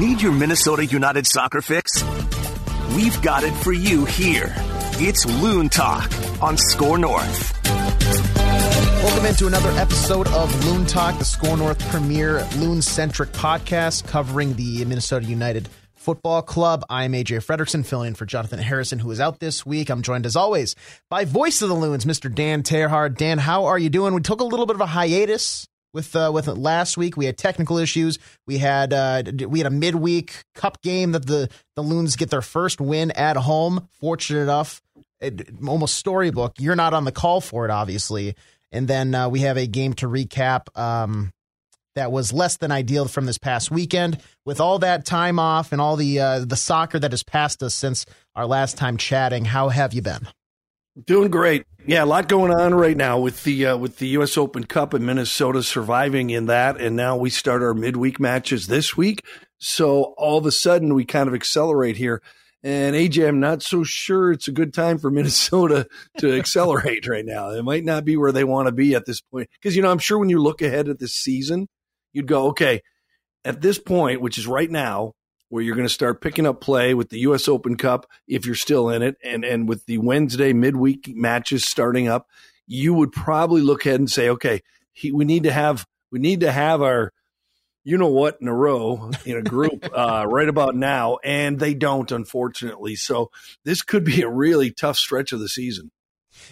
Need your Minnesota United soccer fix? We've got it for you here. It's Loon Talk on Score North. Welcome into another episode of Loon Talk, the Score North premier loon centric podcast covering the Minnesota United Football Club. I'm AJ Fredrickson, filling in for Jonathan Harrison, who is out this week. I'm joined as always by voice of the Loons, Mr. Dan Terhaar. Dan, how are you doing? We took a little bit of a hiatus with uh, with last week. We had technical issues. We had uh, we had a midweek cup game that the the Loons get their first win at home. Fortunate enough, it, almost storybook. You're not on the call for it, obviously. And then uh, we have a game to recap um, that was less than ideal from this past weekend. With all that time off and all the uh, the soccer that has passed us since our last time chatting, how have you been? Doing great. Yeah, a lot going on right now with the uh, with the U.S. Open Cup in Minnesota surviving in that, and now we start our midweek matches this week. So all of a sudden, we kind of accelerate here. And AJ, I'm not so sure it's a good time for Minnesota to accelerate right now. It might not be where they want to be at this point. Because, you know, I'm sure when you look ahead at this season, you'd go, okay, at this point, which is right now, where you're going to start picking up play with the U.S. Open Cup if you're still in it, and and with the Wednesday midweek matches starting up, you would probably look ahead and say, okay, he, we need to have we need to have our you know what in a row in a group uh, right about now, and they don't, unfortunately. So this could be a really tough stretch of the season.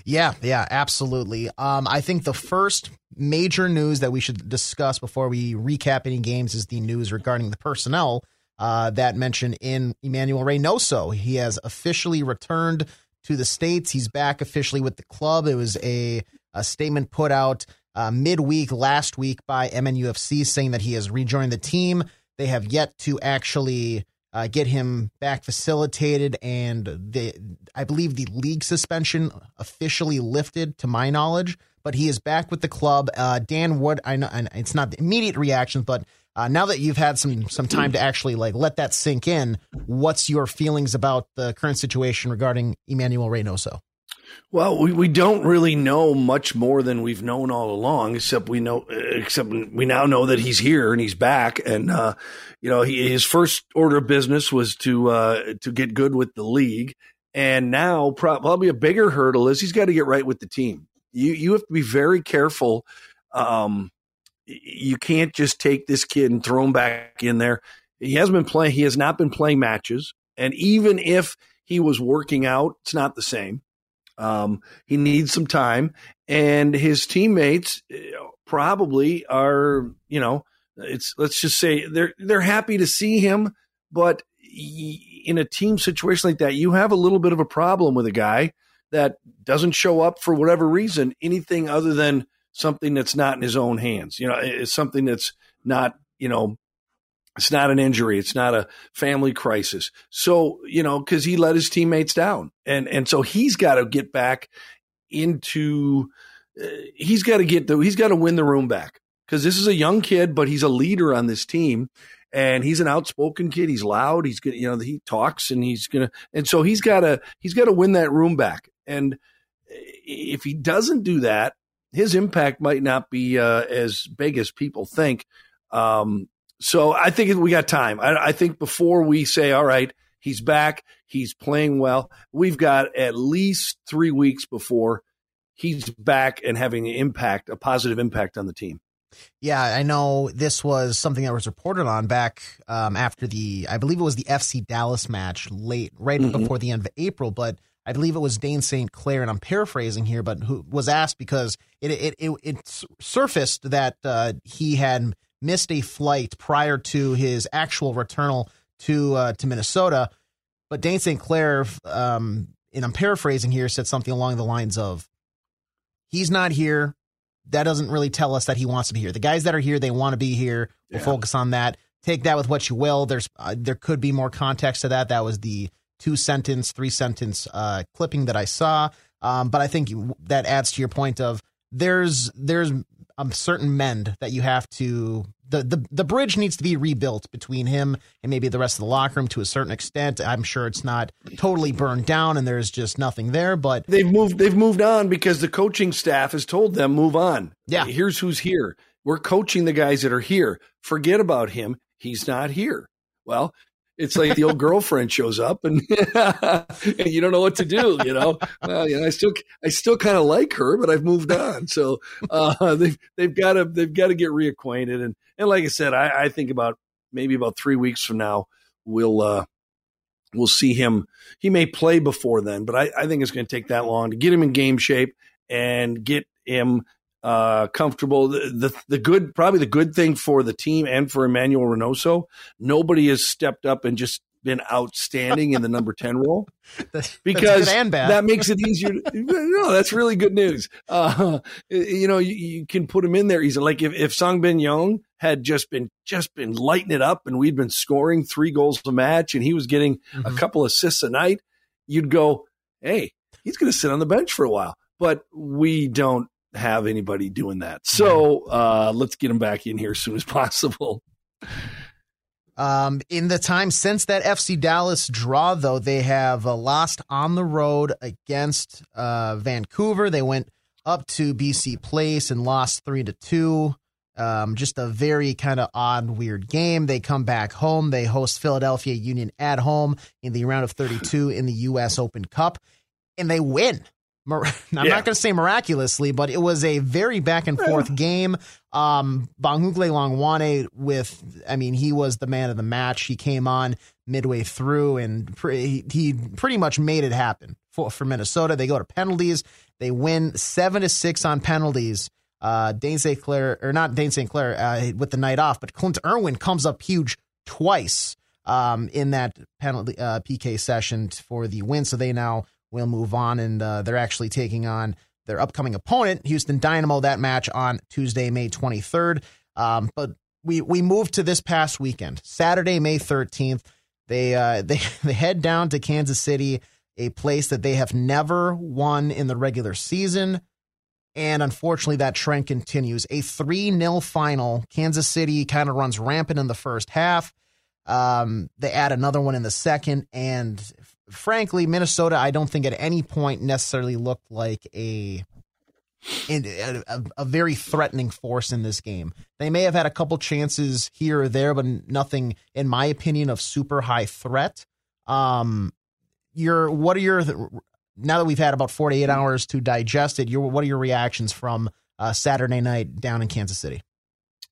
Yeah, yeah, absolutely. Um, I think the first major news that we should discuss before we recap any games is the news regarding the personnel uh, that mention in Emanuel Reynoso. He has officially returned to the States. He's back officially with the club. It was a, a statement put out uh, midweek last week by MNUFC saying that he has rejoined the team. They have yet to actually uh, get him back facilitated, and the I believe the league suspension officially lifted, to my knowledge. But he is back with the club. Uh, Dan Wood, I know and it's not the immediate reactions, but uh, now that you've had some some time to actually like let that sink in, what's your feelings about the current situation regarding Emanuel Reynoso? Well, we, we don't really know much more than we've known all along, except we know, except we now know that he's here and he's back. And, uh, you know, he, his first order of business was to, uh, to get good with the league. And now probably a bigger hurdle is he's got to get right with the team. You, you have to be very careful. Um, you can't just take this kid and throw him back in there. He hasn't been playing. He has not been playing matches. And even if he was working out, it's not the same. Um, he needs some time, and his teammates eh, probably are, you know, it's let's just say they're they're happy to see him, but in a team situation like that, you have a little bit of a problem with a guy that doesn't show up for whatever reason, anything other than something that's not in his own hands. You know, it's something that's not, you know, it's not an injury. It's not a family crisis. So, you know, cause he let his teammates down and, and so he's got to get back into, uh, he's got to get the, he's got to win the room back because this is a young kid, but he's a leader on this team and he's an outspoken kid. He's loud. He's good. You know, he talks and he's going to, and so he's got to, he's got to win that room back. And if he doesn't do that, his impact might not be uh, as big as people think. Um, so I think we got time. I, I think before we say, all right, he's back, he's playing well, we've got at least three weeks before he's back and having an impact, a positive impact on the team. Yeah, I know this was something that was reported on back um, after the, I believe it was the FC Dallas match late, right mm-hmm. before the end of April. But I believe it was Dayne St. Clair, and I'm paraphrasing here, but who was asked because it it it, it surfaced that uh, he had missed a flight prior to his actual returnal to uh, to Minnesota. But Dayne St. Clair, um, and I'm paraphrasing here, said something along the lines of, "He's not here. That doesn't really tell us that he wants to be here. The guys that are here, they want to be here. We'll yeah. focus on that. Take that with what you will. There's uh, there could be more context to that. That was the two sentence, three sentence uh, clipping that I saw. Um, but I think that adds to your point of there's there's a certain mend that you have to the, the the bridge needs to be rebuilt between him and maybe the rest of the locker room to a certain extent. I'm sure it's not totally burned down and there's just nothing there, but they've moved they've moved on because the coaching staff has told them move on. Yeah, here's who's here. We're coaching the guys that are here. Forget about him. He's not here. Well, it's like the old girlfriend shows up and, and you don't know what to do. You know, well, you know, I still I still kind of like her, but I've moved on. So uh, they've they've got to they've got to get reacquainted. And and like I said, I, I think about maybe about three weeks from now we'll uh, we'll see him. He may play before then, but I, I think it's going to take that long to get him in game shape and get him uh, comfortable. The, the, the good, probably the good thing for the team and for Emanuel Reynoso, nobody has stepped up and just been outstanding in the number 10 role because that makes it easier. To, no, that's really good news. Uh, you know, you, you, can put him in there easily. Like if, if Song Bin Young had just been, just been lighting it up and we'd been scoring three goals a match and he was getting mm-hmm. a couple assists a night, you'd go, Hey, he's going to sit on the bench for a while, but we don't have anybody doing that. So uh, let's get him back in here as soon as possible. Um, in the time since that FC Dallas draw, though, they have uh, lost on the road against uh, Vancouver. They went up to BC Place and lost three to two. Um, just a very kind of odd, weird game. They come back home. They host Philadelphia Union at home in the round of 32 in the U.S. Open Cup, and they win. I'm yeah. not going to say miraculously, but it was a very back and forth game. Um, Bongokuhle Hlongwane with, I mean, he was the man of the match. He came on midway through and pre- he pretty much made it happen for, for Minnesota. They go to penalties. They win seven to six on penalties. Uh, Dayne St. Clair, or not Dayne St. Clair, uh, with the night off, but Clint Irwin comes up huge twice um, in that penalty uh, PK session for the win. So they now will move on, and uh, they're actually taking on their upcoming opponent, Houston Dynamo. That match on Tuesday, May 23rd. Um, but we we move to this past weekend, Saturday, May 13th. They uh, they they head down to Kansas City, a place that they have never won in the regular season. And unfortunately, that trend continues. A 3 0 final. Kansas City kind of runs rampant in the first half. Um, they add another one in the second. And frankly, Minnesota, I don't think at any point necessarily looked like a, a, a very threatening force in this game. They may have had a couple chances here or there, but nothing, in my opinion, of super high threat. Um, your what are your now that we've had about 48 hours to digest it? Your what are your reactions from uh, Saturday night down in Kansas City?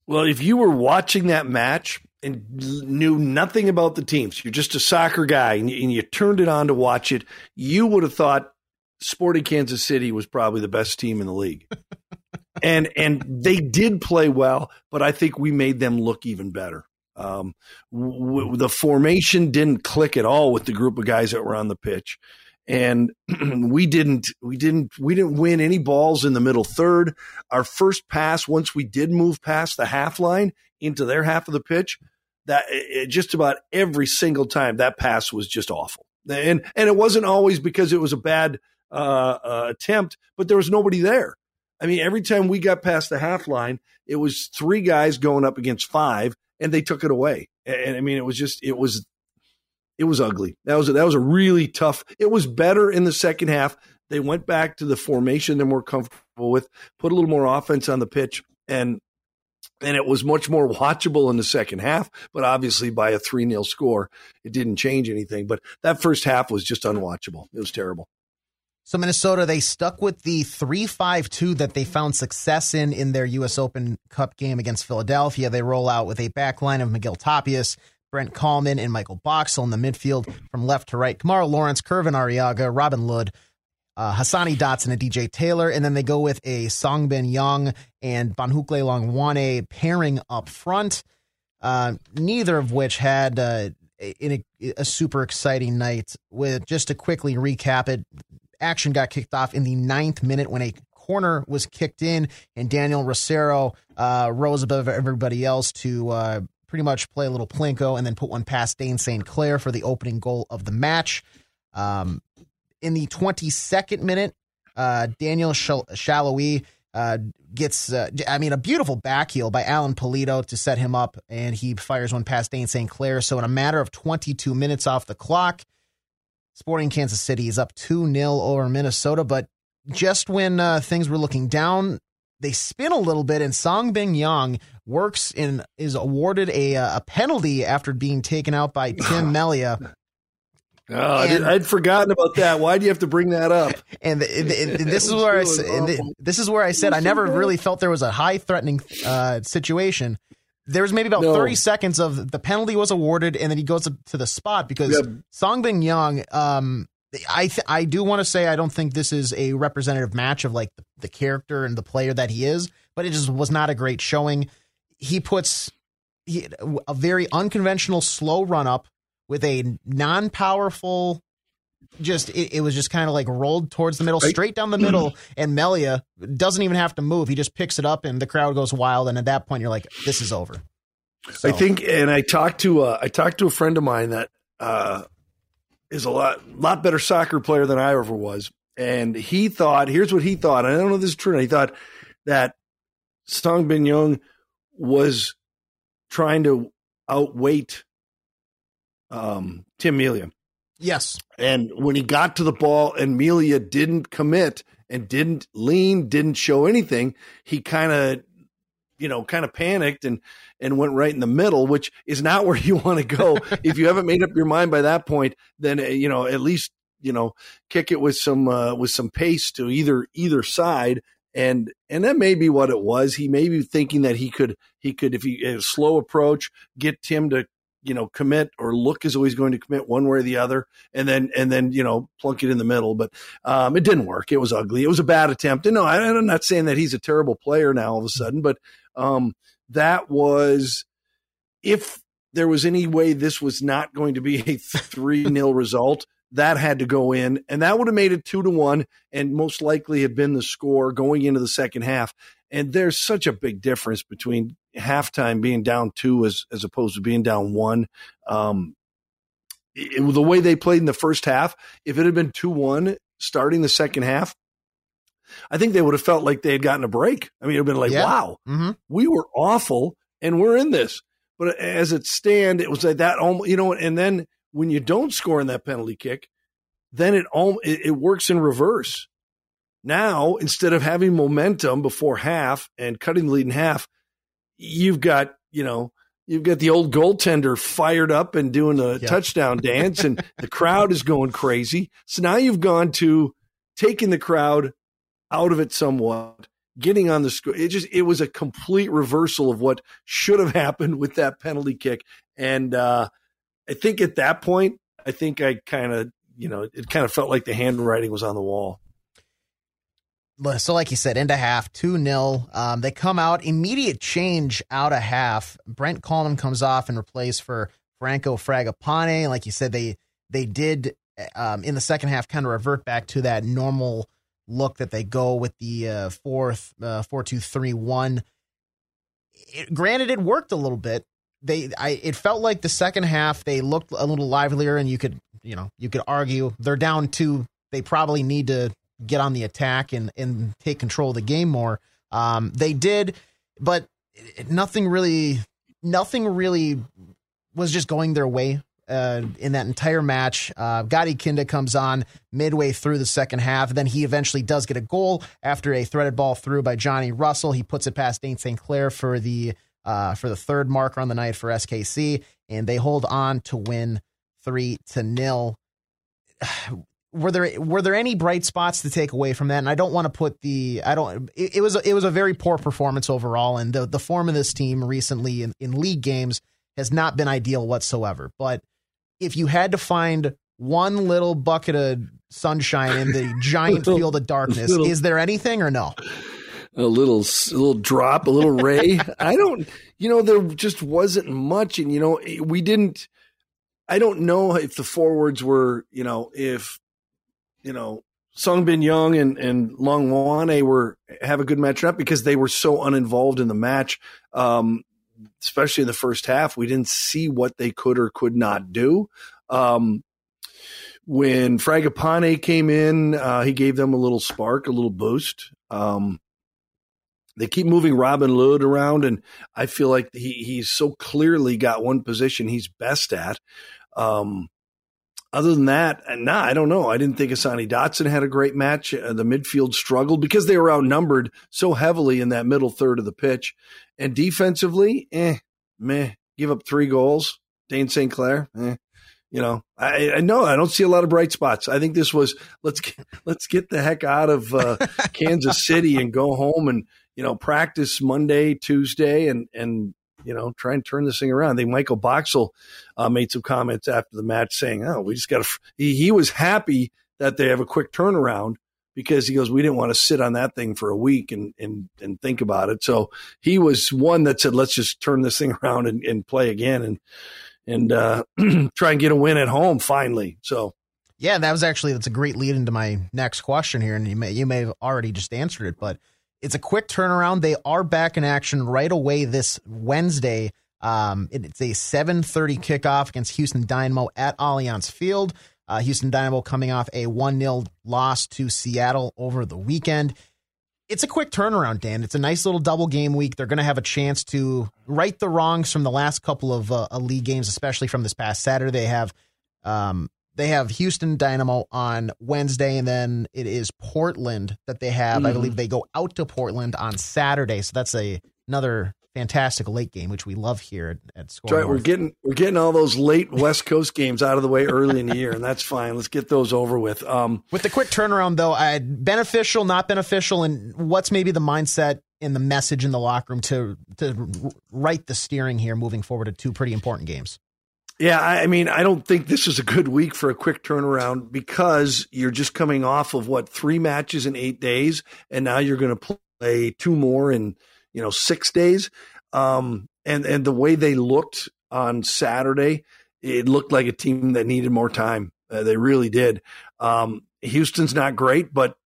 Well, if you were watching that match and knew nothing about the teams, you're just a soccer guy and you, and you turned it on to watch it, you would have thought Sporting Kansas City was probably the best team in the league. and and they did play well, but I think we made them look even better. Um, w- the formation didn't click at all with the group of guys that were on the pitch. And we didn't we didn't we didn't win any balls in the middle third. Our first pass once we did move past the half line into their half of the pitch that it, just about every single time that pass was just awful and and it wasn't always because it was a bad uh, uh, attempt but there was nobody there i mean every time we got past the half line it was three guys going up against five and they took it away and, and i mean it was just it was it was ugly. That was a, that was a really tough. It was better in the second half. They went back to the formation they're more comfortable with, put a little more offense on the pitch, and and it was much more watchable in the second half. But obviously, by a three 0 score, it didn't change anything. But that first half was just unwatchable. It was terrible. So Minnesota, they stuck with the 3-5-2 that they found success in in their U.S. Open Cup game against Philadelphia. They roll out with a back line of Miguel Tapias, Brent Kallman and Michael Boxall in the midfield from left to right. Kemar Lawrence, Kervin Arriaga, Robin Lod, uh, Hassani Dotson, and DJ Taylor. And then they go with a Songbin Young and Bongokuhle Hlongwane pairing up front. Uh, neither of which had uh, a, a, super exciting night. With just to quickly recap it, action got kicked off in the ninth minute when a corner was kicked in, and Daniel Rosero uh, rose above everybody else to uh, pretty much play a little plinko and then put one past Dayne St. Clair for the opening goal of the match. Um, in the 22nd minute, uh, Daniel Salloi uh, gets, uh, I mean, a beautiful back heel by Alan Pulido to set him up, and he fires one past Dayne St. Clair. So, in a matter of 22 minutes off the clock, Sporting Kansas City is up 2 0 over Minnesota. But just when uh, things were looking down, they spin a little bit, and Song Bin Young works and is awarded a uh, a penalty after being taken out by Tim Melia. Oh, and, I'd forgotten about that. Why do you have to bring that up? And, the, the, this is where I this is where I said I never really felt there was a high threatening uh, situation. There was maybe about no. 30 seconds of the penalty was awarded, and then he goes to the spot because yep. Song Bin Young. Um, I th- I do want to say I don't think this is a representative match of like the, the character and the player that he is, but it just was not a great showing. He puts he, a very unconventional slow run up with a non powerful just it, it, was just kind of like rolled towards the middle, straight down the middle, and Melia doesn't even have to move. He just picks it up, and the crowd goes wild. And at that point, you're like, "This is over." So. I think, and I talked to uh, I talked to a friend of mine that uh, is a lot lot better soccer player than I ever was, and he thought, here's what he thought. I don't know if this is true. He thought that Song Bin Young was trying to outweight um, Tim Melia. Yes. And when he got to the ball and Melia didn't commit and didn't lean, didn't show anything, he kind of, you know, kind of panicked and and went right in the middle, which is not where you want to go. if you haven't made up your mind by that point, then uh, you know at least you know kick it with some uh, with some pace to either either side. And and that may be what it was. He may be thinking that he could he could if he a slow approach get Tim to you know commit or look is always going to commit one way or the other and then and then you know plunk it in the middle. But um, it didn't work. It was ugly. It was a bad attempt. And no I, am not saying that he's a terrible player now all of a sudden but um, that was if there was any way this was not going to be a 3 nil result that had to go in and that would have made it 2 to 1 and most likely had been the score going into the second half. And there's such a big difference between halftime being down two as as opposed to being down one. Um, it, the way they played in the first half, if it had been two one starting the second half, I think they would have felt like they had gotten a break. I mean, it would have been like, yeah. wow, mm-hmm. we were awful and we're in this. But as it stand, it was like that almost, you know, and then when you don't score in that penalty kick, then it all it, it works in reverse. Now, instead of having momentum before half and cutting the lead in half, you've got, you know, you've got the old goaltender fired up and doing a yeah. touchdown dance, and the crowd is going crazy. So now you've gone to taking the crowd out of it somewhat, getting on the score. It just it was a complete reversal of what should have happened with that penalty kick. And uh, I think at that point, I think I kind of, you know, it kind of felt like the handwriting was on the wall so like you said, into half, 2 0. Um, they come out, immediate change out of half. Brent Kallman comes off and replaced for Franco Fragapane. Like you said, they they did um, in the second half kind of revert back to that normal look that they go with the uh, fourth uh, four two three one. It, granted, it worked a little bit. They, I, it felt like the second half they looked a little livelier, and you could, you know, you could argue they're down two. They probably need to get on the attack and and take control of the game more. Um, they did, but nothing really, nothing really was just going their way uh, in that entire match. Uh, Gadi Kinda comes on midway through the second half. Then he eventually does get a goal after a threaded ball through by Johnny Russell. He puts it past Dayne St. Clair for the uh, for the third marker on the night for SKC, and they hold on to win three to nil were there were there any bright spots to take away from that? And I don't want to put the I don't it, it, was it was a very poor performance overall, and the the form of this team recently in, in league games has not been ideal whatsoever. But if you had to find one little bucket of sunshine in the giant little, field of darkness, little, is there anything or no? A little a little drop, a little ray. I don't you know there just wasn't much, and you know we didn't. I don't know if the forwards were, you know, if you know, Song Bin Young and, and Hlongwane were have a good matchup because they were so uninvolved in the match. Um, especially in the first half, we didn't see what they could or could not do. Um, when Fragapane came in, uh, he gave them a little spark, a little boost. Um, they keep moving Robin Lod around, and I feel like he he's so clearly got one position he's best at. Um, other than that, nah, I don't know. I didn't think Hassani Dotson had a great match. Uh, the midfield struggled because they were outnumbered so heavily in that middle third of the pitch. And defensively, eh, meh. Give up three goals. Dayne St. Clair, eh. You know, I, I know I don't see a lot of bright spots. I think this was let's get, let's get the heck out of uh, Kansas City and go home and you know practice Monday, Tuesday, and and you know, try and turn this thing around. Think Michael Boxall uh, made some comments after the match saying, "Oh, we just got to." He, he was happy that they have a quick turnaround because he goes, "We didn't want to sit on that thing for a week and and and think about it." So he was one that said, "Let's just turn this thing around and, and play again and and uh, try and get a win at home finally." So. Yeah, that was actually that's a great lead into my next question here, and you may you may have already just answered it, but it's a quick turnaround. They are back in action right away this Wednesday. Um, it's a 7:30 kickoff against Houston Dynamo at Allianz Field. Uh, Houston Dynamo coming off a 1 0 loss to Seattle over the weekend. It's a quick turnaround, Dan. It's a nice little double game week. They're going to have a chance to right the wrongs from the last couple of uh, league games, especially from this past Saturday. They have um, they have Houston Dynamo on Wednesday, and then it is Portland that they have. Mm-hmm. I believe they go out to Portland on Saturday, so that's a another fantastic late game, which we love here at, at Score. Right, we're getting we're getting all those late West Coast games out of the way early in the year, and that's fine. Let's get those over with. Um, with the quick turnaround, though, I, beneficial, not beneficial, and what's maybe the mindset and the message in the locker room to to right the steering here moving forward to two pretty important games. Yeah, I mean, I don't think this is a good week for a quick turnaround because you're just coming off of what three matches in eight days, and now you're going to play two more in you know six days. Um, and and the way they looked on Saturday, it looked like a team that needed more time. Uh, they really did. Um, Houston's not great, but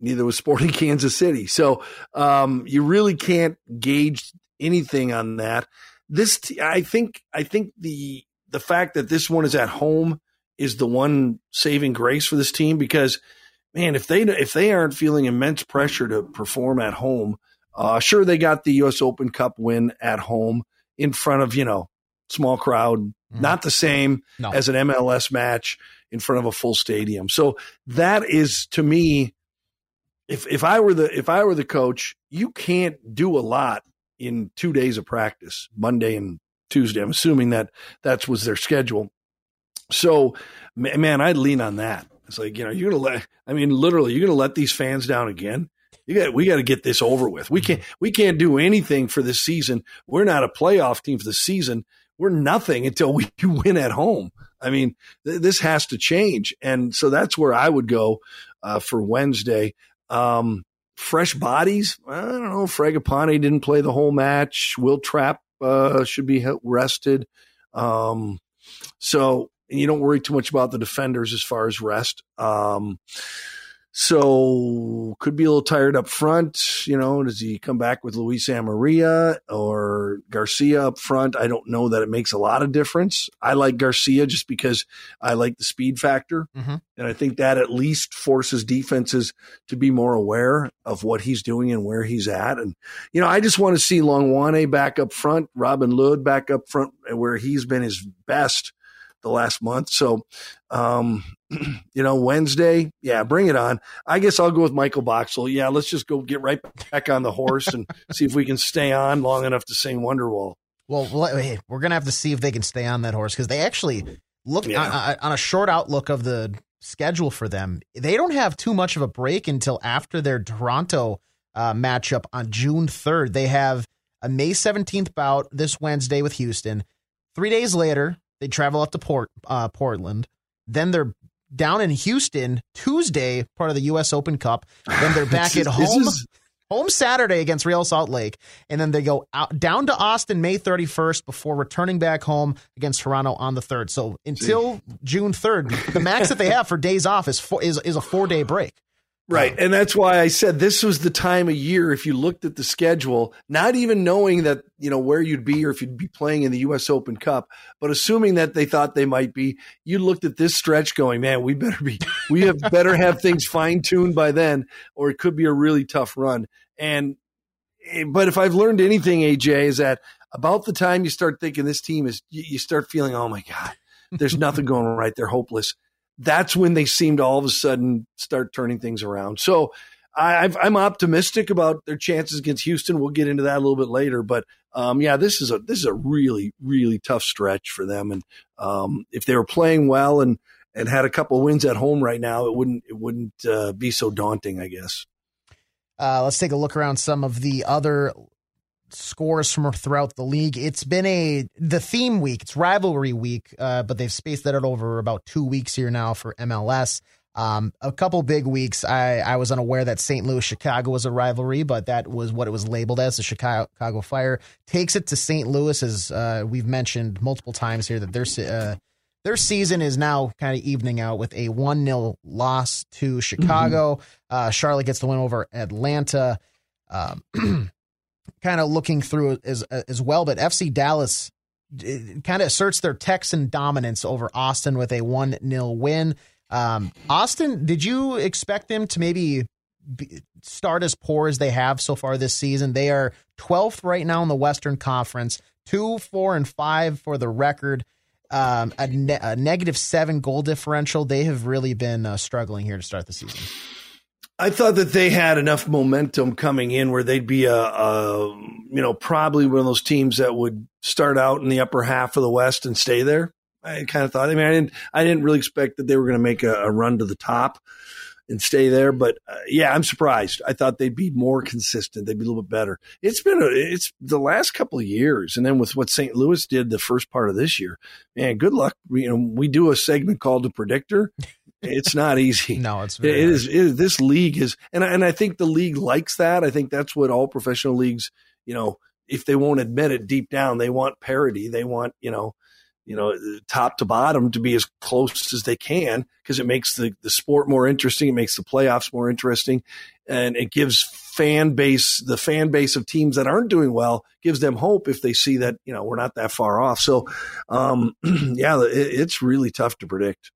neither was Sporting Kansas City. So um, you really can't gauge anything on that. This, t- I think, I think the the fact that this one is at home is the one saving grace for this team because man, if they if they aren't feeling immense pressure to perform at home, uh, sure they got the U.S. Open Cup win at home in front of you know small crowd, mm-hmm. not the same no. as an MLS match in front of a full stadium. So that is to me, if if I were the if I were the coach, you can't do a lot in two days of practice, Monday and Tuesday. I'm assuming that that was their schedule. So, man, I'd lean on that. It's like you know you're gonna let. I mean, literally, you're gonna let these fans down again. You got we got to get this over with. We can't we can't do anything for this season. We're not a playoff team for the season. We're nothing until we win at home. I mean, th- this has to change, and so that's where I would go uh, for Wednesday. Um, fresh bodies. I don't know. Fragapane didn't play the whole match. Will Trapp uh, should be rested. Um, so you don't worry too much about the defenders as far as rest. Um, so could be a little tired up front. You know, does he come back with Luis Amarilla or Garcia up front? I don't know that it makes a lot of difference. I like Garcia just because I like the speed factor. Mm-hmm. And I think that at least forces defenses to be more aware of what he's doing and where he's at. And, you know, I just want to see Hlongwane back up front, Robin Lod back up front where he's been his best the last month. So, um, you know, Wednesday, yeah, bring it on. I guess I'll go with Michael Boxall. Yeah, let's just go get right back on the horse and see if we can stay on long enough to sing Wonderwall. Well, we're gonna have to see if they can stay on that horse because they actually look yeah. on, on a short outlook of the schedule for them. They don't have too much of a break until after their Toronto uh, matchup on June third. They have a May seventeenth bout this Wednesday with Houston. Three days later, they travel up to Port uh, Portland. Then they're down in Houston Tuesday, part of the U.S. Open Cup. Then they're back at home. Is... Home Saturday against Real Salt Lake, and then they go out, down to Austin May 31st before returning back home against Toronto on the 3rd. So until June 3rd, the max that they have for days off is four, is, is a four day break. Right. And that's why I said this was the time of year, if you looked at the schedule, not even knowing that, you know, where you'd be or if you'd be playing in the U.S. Open Cup, but assuming that they thought they might be, you looked at this stretch going, man, we better be, we have better have things fine tuned by then, or it could be a really tough run. And, eh, but if I've learned anything, AJ, is that about the time you start thinking this team is, you start feeling, oh my God, there's nothing going right. They're hopeless that's when they seem to all of a sudden start turning things around. So I, am optimistic about their chances against Houston. We'll get into that a little bit later, but um, yeah, this is a this is a really really tough stretch for them. And um, if they were playing well and and had a couple wins at home right now, it wouldn't it wouldn't uh, be so daunting, I guess. Uh, let's take a look around some of the other scores from throughout the league. It's been a the theme week. It's rivalry week, uh, but they've spaced that out over about two weeks here now for MLS. Um, a couple big weeks. I, I was unaware that St. Louis Chicago was a rivalry, but that was what it was labeled as. The Chicago Fire takes it to St. Louis, as uh, we've mentioned multiple times here that their uh, their season is now kind of evening out with a one 0 loss to Chicago. Mm-hmm. Uh, Charlotte gets the win over Atlanta. Um, kind of looking through as as well, but FC Dallas kind of asserts their Texan dominance over Austin with a one 0 win. Um, Austin, did you expect them to maybe be, start as poor as they have so far this season? They are 12th right now in the Western Conference, two, four, and five for the record. Um, a, ne- a negative seven goal differential. They have really been uh, struggling here to start the season. I thought that they had enough momentum coming in where they'd be a, a, you know, probably one of those teams that would start out in the upper half of the West and stay there. I kind of thought. I mean, I didn't. I didn't really expect that they were going to make a, a, run to the top and stay there. But uh, yeah, I'm surprised. I thought they'd be more consistent. They'd be a little bit better. It's been a, it's the last couple of years, and then with what St. Louis did the first part of this year, man, good luck. You know, we do a segment called the Predictor. It's not easy. no, it's it is, it is. This league is, and and I think the league likes that. I think that's what all professional leagues, you know, if they won't admit it deep down, they want parity. They want, you know, you know, top to bottom to be as close as they can because it makes the, the sport more interesting. It makes the playoffs more interesting and it gives fan base, the fan base of teams that aren't doing well gives them hope if they see that, you know, we're not that far off. So, um, yeah, it, it's really tough to predict.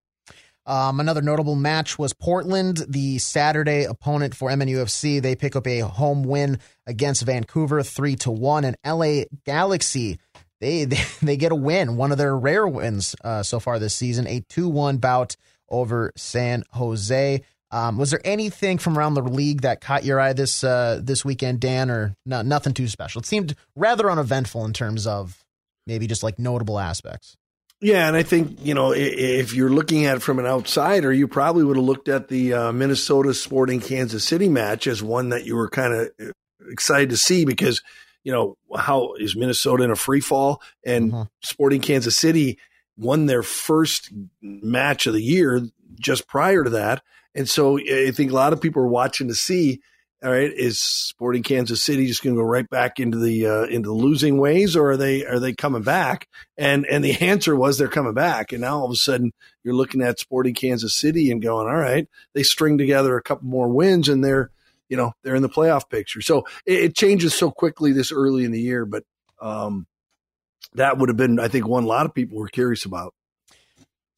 Um, another notable match was Portland, the Saturday opponent for MNUFC. They pick up a home win against Vancouver, three to one, and LA Galaxy they, they, they get a win, one of their rare wins uh, so far this season, a 2 1 bout over San Jose. Um, was there anything from around the league that caught your eye this uh, this weekend, Dan, or no, nothing too special? It seemed rather uneventful in terms of maybe just like notable aspects. Yeah, and I think you know if you're looking at it from an outsider, you probably would have looked at the uh, Minnesota Sporting Kansas City match as one that you were kind of uh, excited to see because you know, how is Minnesota in a free fall? And mm-hmm. Sporting Kansas City won their first match of the year just prior to that. And so I think a lot of people are watching to see, all right, is Sporting Kansas City just going to go right back into the uh, into losing ways, or are they are they coming back? And and the answer was they're coming back. And now all of a sudden you're looking at Sporting Kansas City and going, all right, they string together a couple more wins, and they're you know they're in the playoff picture. So it, it changes so quickly this early in the year, but um, that would have been, I think, one a lot of people were curious about.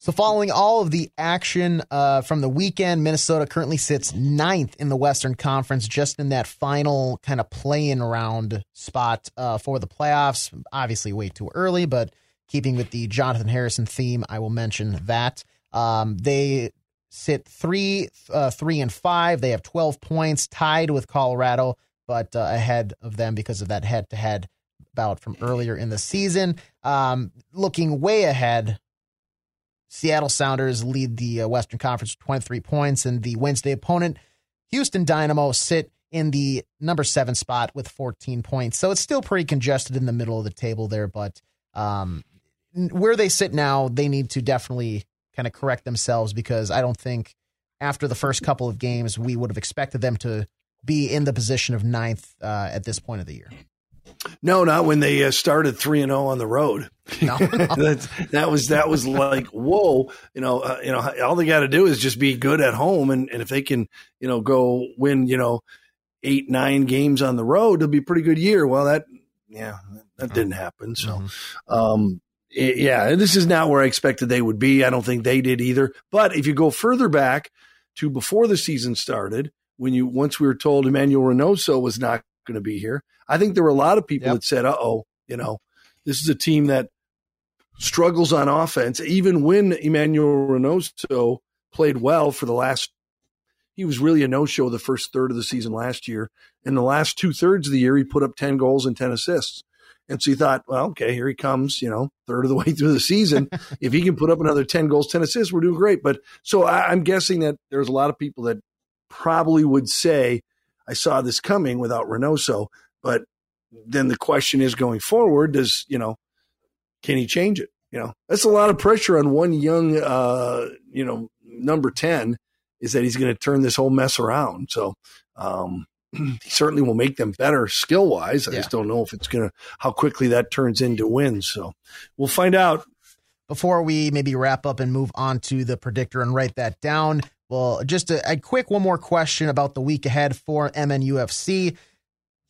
So, following all of the action uh, from the weekend, Minnesota currently sits ninth in the Western Conference, just in that final kind of play-in round spot uh, for the playoffs. Obviously, way too early, but keeping with the Jonathan Harrison theme, I will mention that um, they sit three, uh, three and five. They have 12 points, tied with Colorado, but uh, ahead of them because of that head to head bout from earlier in the season. Um, looking way ahead, Seattle Sounders lead the uh, Western Conference with 23 points, and the Wednesday opponent, Houston Dynamo, sit in the number seven spot with 14 points. So it's still pretty congested in the middle of the table there, but um, where they sit now, they need to definitely kind of correct themselves because I don't think after the first couple of games we would have expected them to be in the position of ninth uh, at this point of the year. No, not when they uh, started three and zero oh on the road. No, no. that, that was that was like whoa, you know, uh, you know, all they got to do is just be good at home, and, and if they can, you know, go win, you know, eight nine games on the road, it'll be a pretty good year. Well, that yeah, that didn't happen. So, mm-hmm. um, yeah, this is not where I expected they would be. I don't think they did either. But if you go further back to before the season started, when you once we were told Emanuel Reynoso was not going to be here, I think there were a lot of people yep. that said, "Uh oh, you know, this is a team that struggles on offense." Even when Emanuel Reynoso played well for the last. He was really a no show the first third of the season last year. In the last two thirds of the year, he put up 10 goals and 10 assists. And so you thought, well, okay, here he comes, you know, third of the way through the season. if he can put up another 10 goals, 10 assists, we're doing great. But so I, I'm guessing that there's a lot of people that probably would say, I saw this coming without Reynoso. But then the question is going forward, does, you know, can he change it? You know, that's a lot of pressure on one young, uh, you know, number 10 is that he's going to turn this whole mess around. So, um, he certainly will make them better skill wise. I yeah. just don't know if it's going to, how quickly that turns into wins. So we'll find out. Before we maybe wrap up and move on to the predictor and write that down, well, just a, a quick one more question about the week ahead for MNUFC.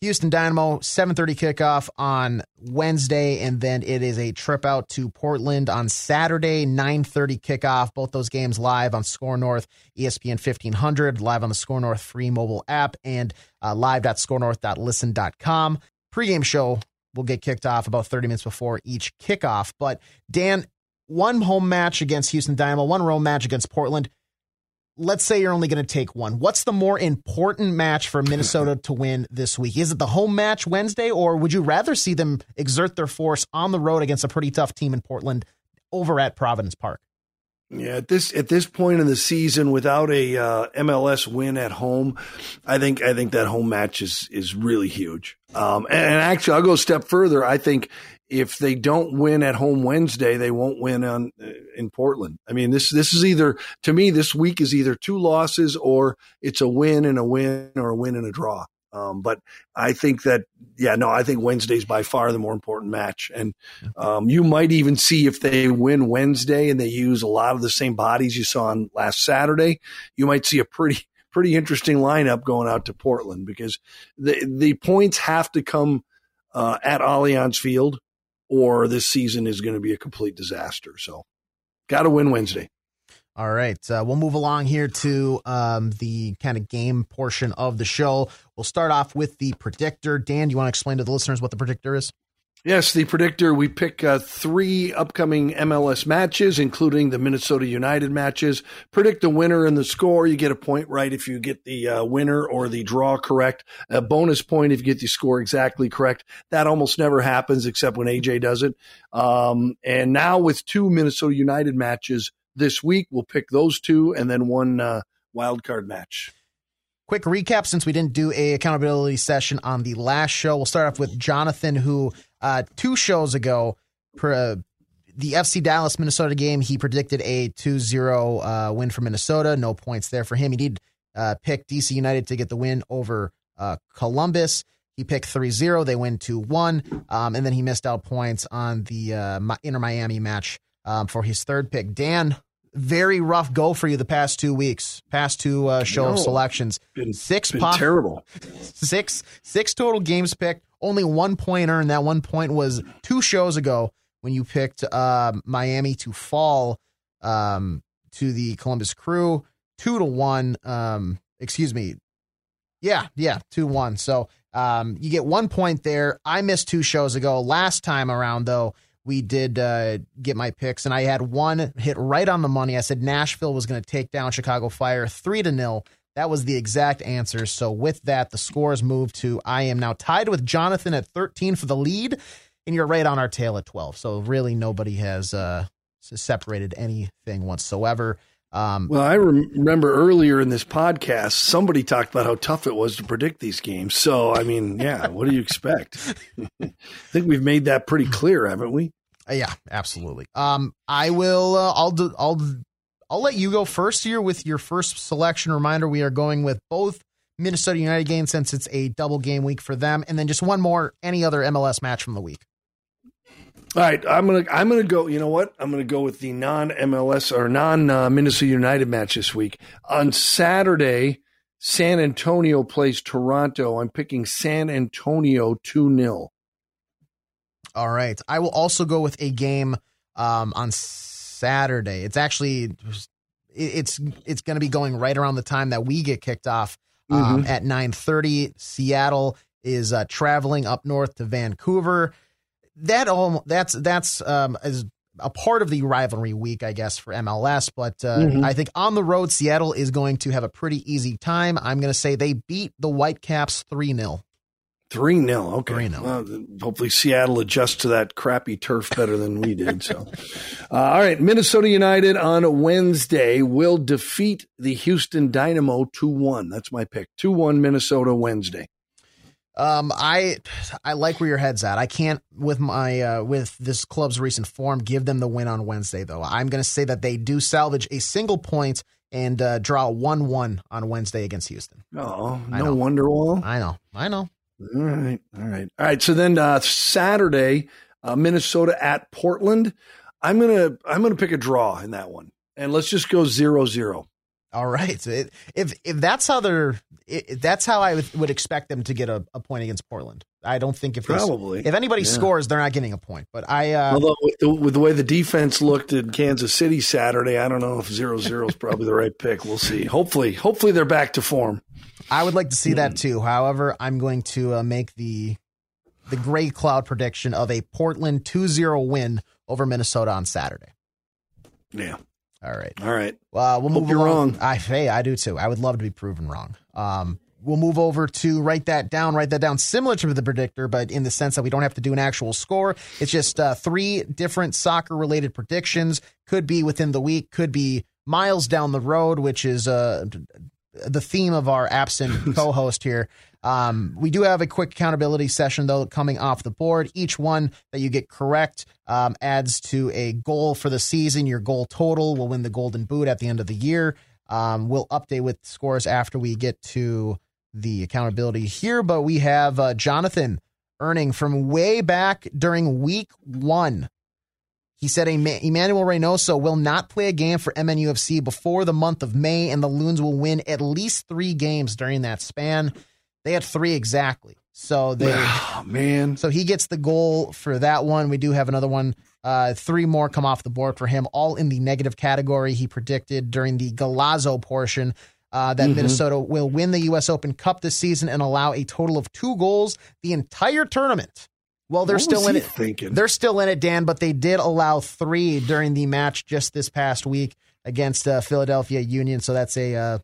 Houston Dynamo 7:30 kickoff on Wednesday and then it is a trip out to Portland on Saturday 9:30 kickoff. Both those games live on Score North ESPN 1500 live on the Score North free mobile app and uh, live.scorenorth.listen.com pregame show will get kicked off about 30 minutes before each kickoff. But Dan one home match against Houston Dynamo one road match against Portland let's say you're only going to take one. What's the more important match for Minnesota to win this week? Is it the home match Wednesday, or would you rather see them exert their force on the road against a pretty tough team in Portland over at Providence Park? Yeah, at this at this point in the season, without a uh, MLS win at home, I think I think that home match is is really huge. Um, and, and, actually, I'll go a step further. I think if they don't win at home Wednesday, they won't win on uh, in Portland. I mean, this this is either to me this week is either two losses or it's a win and a win or a win and a draw. Um, but I think that yeah, no, I think Wednesday's by far the more important match, and um, you might even see if they win Wednesday and they use a lot of the same bodies you saw on last Saturday, you might see a pretty pretty interesting lineup going out to Portland because the the points have to come uh, at Allianz Field or this season is going to be a complete disaster. So, got to win Wednesday. All right. Uh, we'll move along here to um, the kind of game portion of the show. We'll start off with the predictor. Dan, do you want to explain to the listeners what the predictor is? Yes, the predictor. We pick uh, three upcoming MLS matches, including the Minnesota United matches. Predict the winner and the score. You get a point right if you get the uh, winner or the draw correct. A bonus point if you get the score exactly correct. That almost never happens except when AJ does it. Um, and now with two Minnesota United matches this week, we'll pick those two and then one uh, wild card match. Quick recap since we didn't do a accountability session on the last show. We'll start off with Jonathan, who uh, two shows ago, uh, the FC Dallas Minnesota game, he predicted a 2 0 uh, win for Minnesota. No points there for him. He did uh, pick DC United to get the win over uh, Columbus. He picked 3 0. They win 2 1. Um, and then he missed out points on the uh, Inter Miami match um, for his third pick. Dan, very rough go for you the past two weeks, past two uh, show no, selections. Been, six been pop, terrible. Six six total games picked. Only one point earned. That one point was two shows ago when you picked uh, Miami to fall um, to the Columbus Crew two to one. Um, excuse me. Yeah, yeah, two one. So um, you get one point there. I missed two shows ago. Last time around though we did uh, get my picks, and I had one hit right on the money. I said Nashville was going to take down Chicago Fire three to nil. That was the exact answer. So with that, the scores moved to I am now tied with Jonathan at 13 for the lead, and you're right on our tail at 12. So really, nobody has uh, separated anything whatsoever. Um, well, I rem- remember earlier in this podcast, somebody talked about how tough it was to predict these games. So, I mean, yeah, what do you expect? I think we've made that pretty clear, haven't we? Uh, yeah, absolutely. Um, I will. Uh, I'll do. I'll. I'll let you go first here with your first selection. Reminder: We are going with both Minnesota United games since it's a double game week for them, and then just one more any other MLS match from the week. All right, I'm gonna I'm gonna go. You know what? I'm gonna go with the non MLS or non uh, Minnesota United match this week on Saturday. San Antonio plays Toronto. I'm picking San Antonio two 0 All right, I will also go with a game um, on Saturday. It's actually it's it's going to be going right around the time that we get kicked off um, mm-hmm. at 9:30. Seattle is uh, traveling up north to Vancouver that all that's that's um, as a part of the rivalry week, I guess, for MLS. But uh, mm-hmm. I think on the road, Seattle is going to have a pretty easy time. I'm going to say they beat the Whitecaps 3 0. 3 0. Okay. 3 0. Well, hopefully, Seattle adjusts to that crappy turf better than we did. So, uh, all right. Minnesota United on Wednesday will defeat the Houston Dynamo 2 1. That's my pick. 2 1 Minnesota Wednesday. Um, I I like where your head's at. I can't with my uh, with this club's recent form give them the win on Wednesday though. I'm going to say that they do salvage a single point and uh, draw one one on Wednesday against Houston. Oh, no Wonderwall. I know, I know. All right, all right, all right. So then uh, Saturday, uh, Minnesota at Portland. I'm gonna I'm gonna pick a draw in that one, and let's just go zero zero. All right. So it, if if that's how they're, it, that's how I would, would expect them to get a, a, point against Portland. I don't think if probably if anybody yeah. scores, they're not getting a point. But I, uh, although with the, with the, way the defense looked in Kansas City Saturday, I don't know if zero zero is probably the right pick. We'll see. Hopefully, hopefully they're back to form. I would like to see that too. However, I'm going to uh, make the the gray cloud prediction of a Portland 2-0 win over Minnesota on Saturday. Yeah. All right. All right. Well, we'll Hope move you're along. wrong. I, hey, I do too. I would love to be proven wrong. Um, we'll move over to write that down, write that down similar to the predictor, but in the sense that we don't have to do an actual score. It's just uh, three different soccer related predictions. Could be within the week, could be miles down the road, which is uh, the theme of our absent co host here. Um, we do have a quick accountability session, though, coming off the board. Each one that you get correct um, adds to a goal for the season. Your goal total will win the Golden Boot at the end of the year. Um, we'll update with scores after we get to the accountability here, but we have uh, Jonathan earning from way back during week one. He said Emanuel Reynoso will not play a game for MNUFC before the month of May, and the Loons will win at least three games during that span. They had three exactly. So they oh, man. So he gets the goal for that one. We do have another one. Uh, three more come off the board for him, all in the negative category. He predicted during the Galazzo portion uh, that mm-hmm. Minnesota will win the U.S. Open Cup this season and allow a total of two goals the entire tournament. Well, they're what still in it. Thinking? They're still in it, Dan, but they did allow three during the match just this past week against uh, Philadelphia Union. So that's a uh,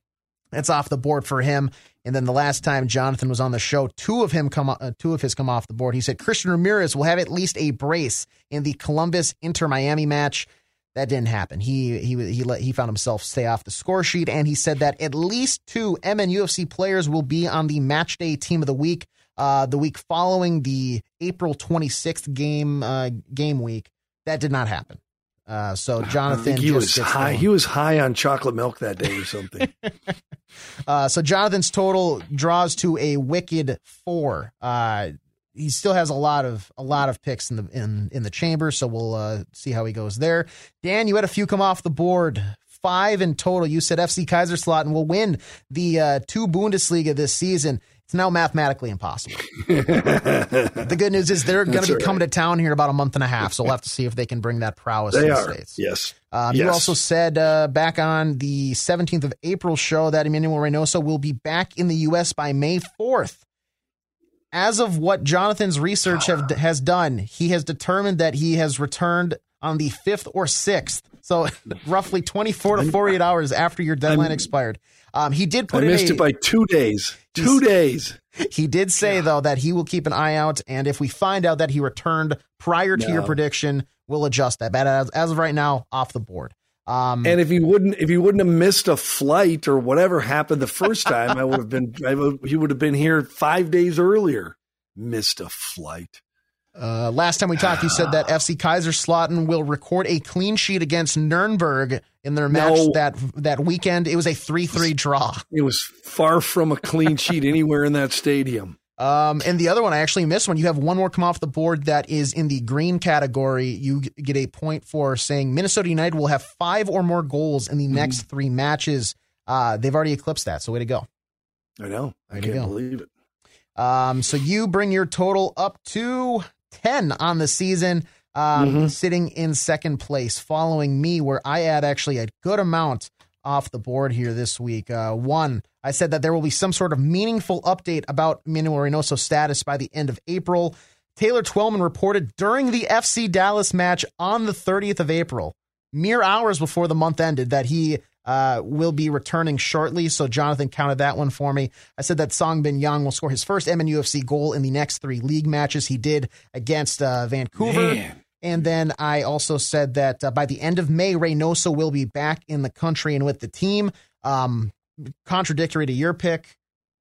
that's off the board for him. And then the last time Jonathan was on the show, two of him come, uh, two of his come off the board. He said Christian Ramirez will have at least a brace in the Columbus Inter Miami match. That didn't happen. He he he let, he found himself stay off the score sheet, and he said that at least two MNUFC players will be on the match day team of the week. Uh, the week following the April 26th game uh, game week, that did not happen. Uh, so Jonathan, he was high. He was high on chocolate milk that day or something. uh, so Jonathan's total draws to a wicked four. Uh, he still has a lot of a lot of picks in the in in the chamber, so we'll uh, see how he goes there. Dan, you had a few come off the board. Five in total. You said FC Kaiserslautern will win the uh, two Bundesliga this season. It's now mathematically impossible. the good news is they're going to be right. coming to town here in about a month and a half, so we'll have to see if they can bring that prowess they to the are. States. Yes. Um, yes. You also said uh, back on the 17th of April show that Emanuel Reynoso will be back in the U.S. by May 4th. As of what Jonathan's research have, has done, he has determined that he has returned on the 5th or 6th. So roughly 24 to 48 hours after your deadline I'm, expired. Um, he did put I missed a, it by two days. Two days. He did say yeah. though that he will keep an eye out, and if we find out that he returned prior to no. your prediction, we'll adjust that. But as, as of right now, off the board. Um, and if he wouldn't, if he wouldn't have missed a flight or whatever happened the first time, I would have been. Would, he would have been here five days earlier. Missed a flight. Uh, last time we talked, you said that FC Kaiserslautern will record a clean sheet against Nuremberg in their match no. that that weekend. It was a three-three draw. It was far from a clean sheet anywhere in that stadium. Um, and the other one I actually missed one. You have one more come off the board that is in the green category. You get a point for saying Minnesota United will have five or more goals in the mm-hmm. next three matches. Uh, they've already eclipsed that. So way to go. I know. I can't believe it. Um, so you bring your total up to 10 on the season, um, mm-hmm. sitting in second place, following me, where I add actually a good amount off the board here this week. Uh, one, I said that there will be some sort of meaningful update about Manuel Reynoso's status by the end of April. Taylor Twellman reported during the FC Dallas match on the 30th of April, mere hours before the month ended, that he uh, will be returning shortly. So Jonathan counted that one for me. I said that Sang Bin Jeong will score his first MNUFC goal in the next three league matches. He did against uh, Vancouver. Man. And then I also said that uh, by the end of May, Reynoso will be back in the country and with the team. Um, contradictory to your pick,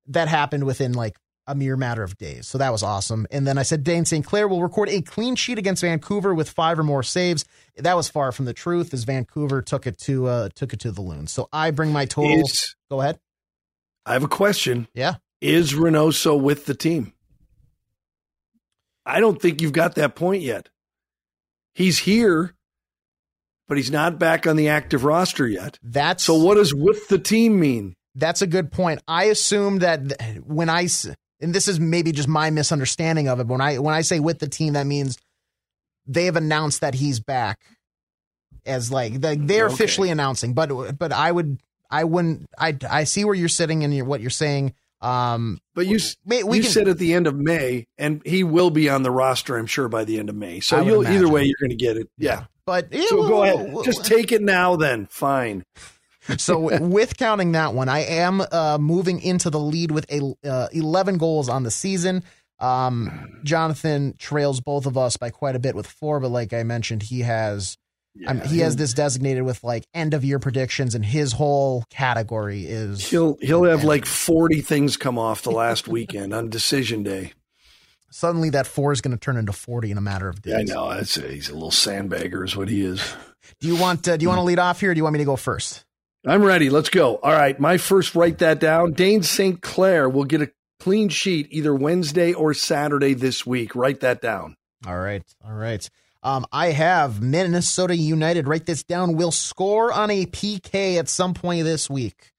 that happened within like a mere matter of days. So that was awesome. And then I said Dayne St. Clair will record a clean sheet against Vancouver with five or more saves. That was far from the truth as Vancouver took it to uh took it to the loon. So I bring my total. Is, Go ahead. I have a question. Yeah. Is Reynoso with the team? I don't think you've got that point yet. He's here, but he's not back on the active roster yet. That's so. What does with the team mean? That's a good point. I assume that when I and this is maybe just my misunderstanding of it. But when I when I say with the team, that means they have announced that he's back as like the, they're okay. officially announcing. But but I would I wouldn't I I see where you're sitting and what you're saying. Um, but you we, we you can, said at the end of May, and he will be on the roster, I'm sure, by the end of May. So you'll imagine. either way, you're going to get it. Yeah, but so go ahead, just take it now. Then fine. so with counting that one, I am uh, moving into the lead with a uh, 11 goals on the season. Um, Jonathan trails both of us by quite a bit with four, but like I mentioned, he has yeah, um, he has this designated with like end of year predictions, and his whole category is he'll he'll have like forty things come off the last weekend on decision day. Suddenly, that four is going to turn into forty in a matter of days. I know. That's a, he's a little sandbagger, is what he is. do you want uh, Do you want to lead off here? or Do you want me to go first? I'm ready. Let's go. All right, my first. Write that down. Dayne St. Clair will get a clean sheet either Wednesday or Saturday this week. Write that down. All right. All right. Um, I have Minnesota United. Write this down. Will score on a PK at some point this week.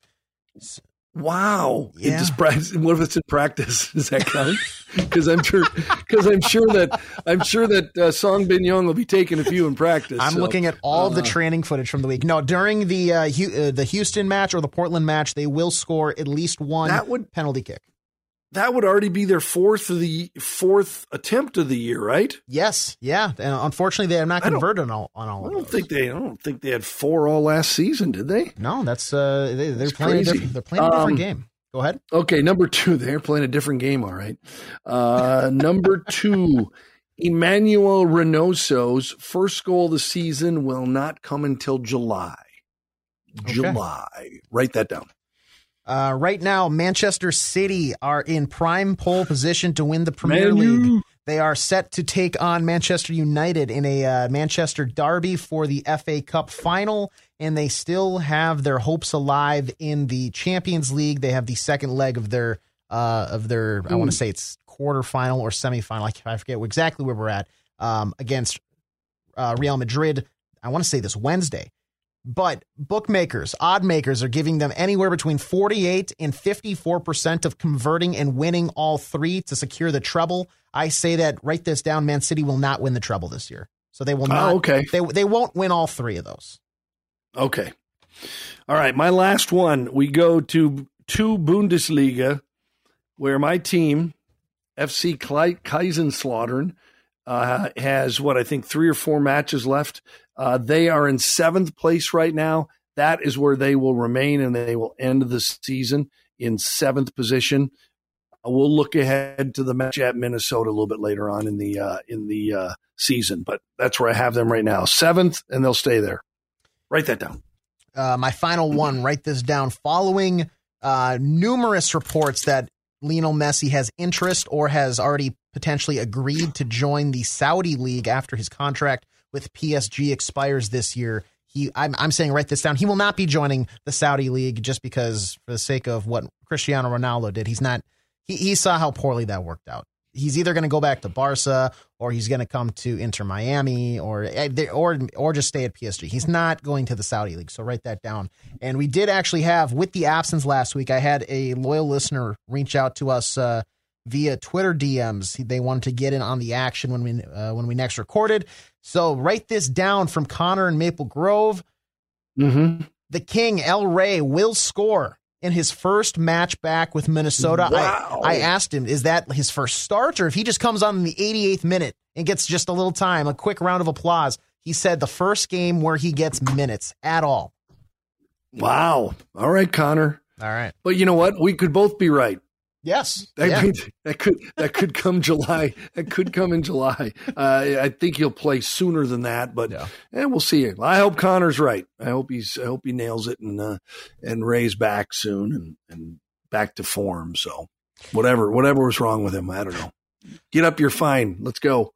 Wow! Yeah. Just, what if it's in practice? Does that count? Because I'm sure, because I'm sure that I'm sure that uh, Sang Bin Jeong will be taking a few in practice. I'm so. looking at all uh, the training footage from the week. No, during the uh, uh, the Houston match or the Portland match, they will score at least one that would, penalty kick that would already be their fourth of the fourth attempt of the year, right? Yes, yeah. And unfortunately, they have not converted on all on all. I don't think they. I don't think they had four all last season, did they? No, that's uh, they, are playing. A different, they're playing a different um, game. Go ahead. Okay, number two. They're playing a different game. All right. Uh, number two. Emanuel Reynoso's first goal of the season will not come until July. Okay. July. Write that down. Uh, right now, Manchester City are in prime pole position to win the Premier League. They are set to take on Manchester United in a uh, Manchester derby for the FA Cup final, and they still have their hopes alive in the Champions League. They have the second leg of their uh, of their I want to say it's quarterfinal or semifinal. I, I forget exactly where we're at um, against uh, Real Madrid. I want to say this Wednesday. But bookmakers, odd makers are giving them anywhere between 48 and 54% of converting and winning all three to secure the treble. I say that, write this down, Man City will not win the treble this year. So they will oh, not. Oh, okay. They, they won't win all three of those. Okay. All right. My last one, we go to two Bundesliga where my team, FC Kaiserslautern, uh, has what I think three or four matches left. Uh, they are in seventh place right now. That is where they will remain, and they will end the season in seventh position. Uh, we'll look ahead to the match at Minnesota a little bit later on in the uh, in the uh, season, but that's where I have them right now, seventh, and they'll stay there. Write that down. Uh, my final one. Write this down. Following numerous reports that Lionel Messi has interest or has already potentially agreed to join the Saudi league after his contract with PSG expires this year. He, I'm, I'm saying write this down. He will not be joining the Saudi league just because, for the sake of what Cristiano Ronaldo did. He's not. He, he saw how poorly that worked out. He's either going to go back to Barca or he's going to come to Inter Miami or eh, or or just stay at PSG. He's not going to the Saudi league. So write that down. And we did actually have with the absence last week. I had a loyal listener reach out to us. Uh, via Twitter DMs. They wanted to get in on the action when we uh, when we next recorded. So write this down from Connor and Maple Grove. Mm-hmm. The King El Rey will score in his first match back with Minnesota. Wow. I, I asked him, is that his first start or if he just comes on in the 88th minute and gets just a little time, a quick round of applause? He said the first game where he gets minutes at all. Wow. All right, Connor. All right. But you know what? We could both be right. Yes. That yeah. could that could that could come July. That could come in July. Uh, I think he'll play sooner than that, but Yeah. eh, we'll see. I hope Connor's right. I hope he's. I hope he nails it and uh, and Ray's back soon and and back to form. So whatever whatever was wrong with him, I don't know. Get up, you're fine. Let's go.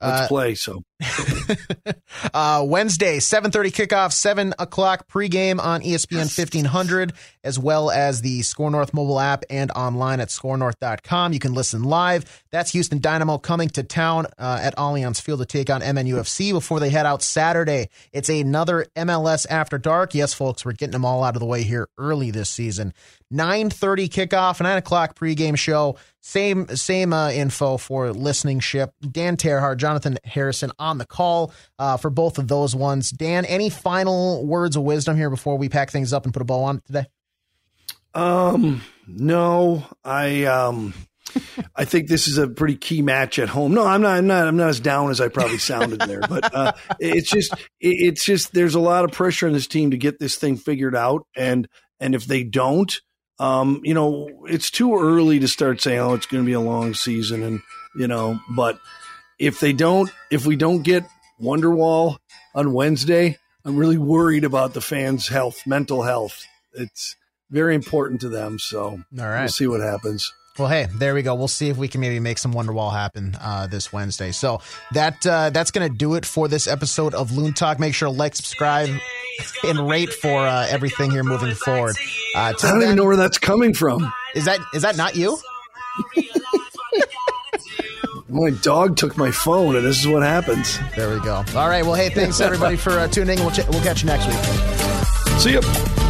Let's Uh, play. So uh, Wednesday, 7.30 kickoff, 7 o'clock pregame on ESPN 1500, as well as the Score North mobile app and online at scorenorth.com. You can listen live. That's Houston Dynamo coming to town uh, at Allianz Field to take on MNUFC before they head out Saturday. It's another MLS After Dark. Yes, folks, we're getting them all out of the way here early this season. 9.30 kickoff, 9 o'clock pregame show. Same same uh, info for listening ship. Dan Terhaar, Jonathan Harrison on the call uh, for both of those ones. Dan, any final words of wisdom here before we pack things up and put a bow on it today? Um, no, I um, I think this is a pretty key match at home. No, I'm not. I'm not. I'm not as down as I probably sounded there. But uh, it's just, it, it's just, there's a lot of pressure on this team to get this thing figured out, and and if they don't, um, you know, it's too early to start saying, oh, it's going to be a long season, and you know, but if they don't, if we don't get Wonderwall on Wednesday, I'm really worried about the fans' health, mental health. It's very important to them. So all right, we'll see what happens. Well, hey, there we go. We'll see if we can maybe make some Wonderwall happen uh, this Wednesday. So that uh, that's going to do it for this episode of Loon Talk. Make sure to like, subscribe, and rate for uh, everything here moving forward. Uh, I don't then, even know where that's coming from. is that is that not you? My dog took my phone, and this is what happens. There we go. All right. Well, hey, thanks everybody for uh, tuning. We'll, ch- we'll catch you next week. See ya.